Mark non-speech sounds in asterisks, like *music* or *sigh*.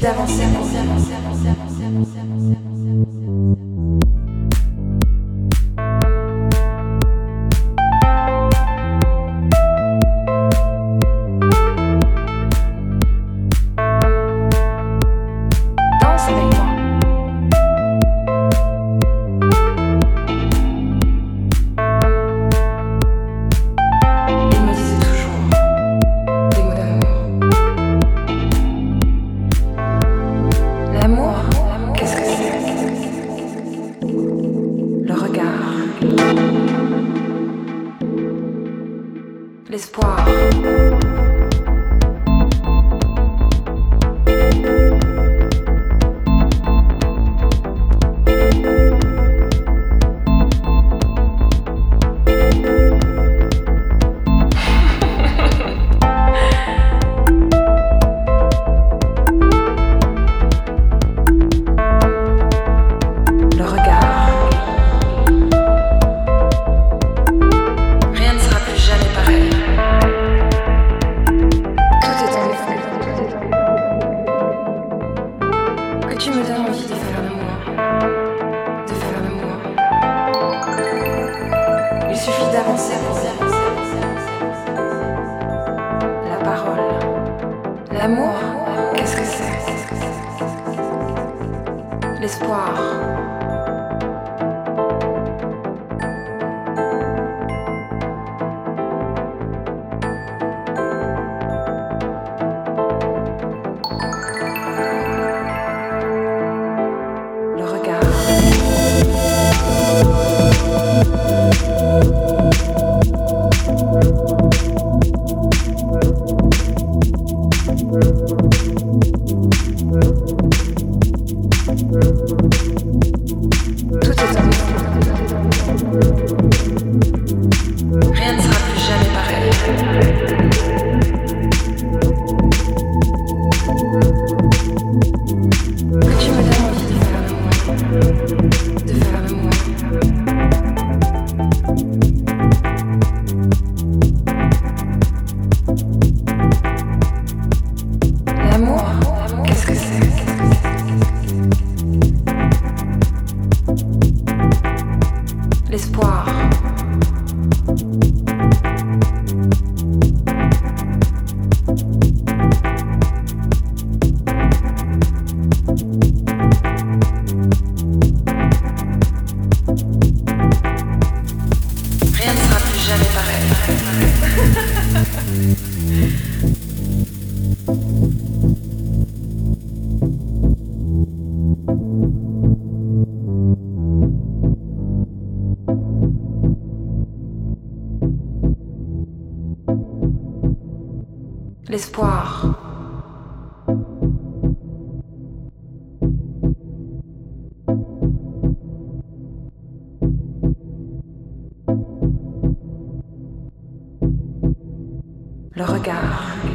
d'avancer, avancer, avancer, avancer, avancer, avancer. L'espoir. Tu me donnes envie de faire l'amour. De faire l'amour. Il suffit d'avancer pour bien. La parole. L'amour, qu'est-ce que c'est? L'espoir. It's L'espoir. Rien ne sera plus jamais pareil. *laughs* L'espoir. Le regard.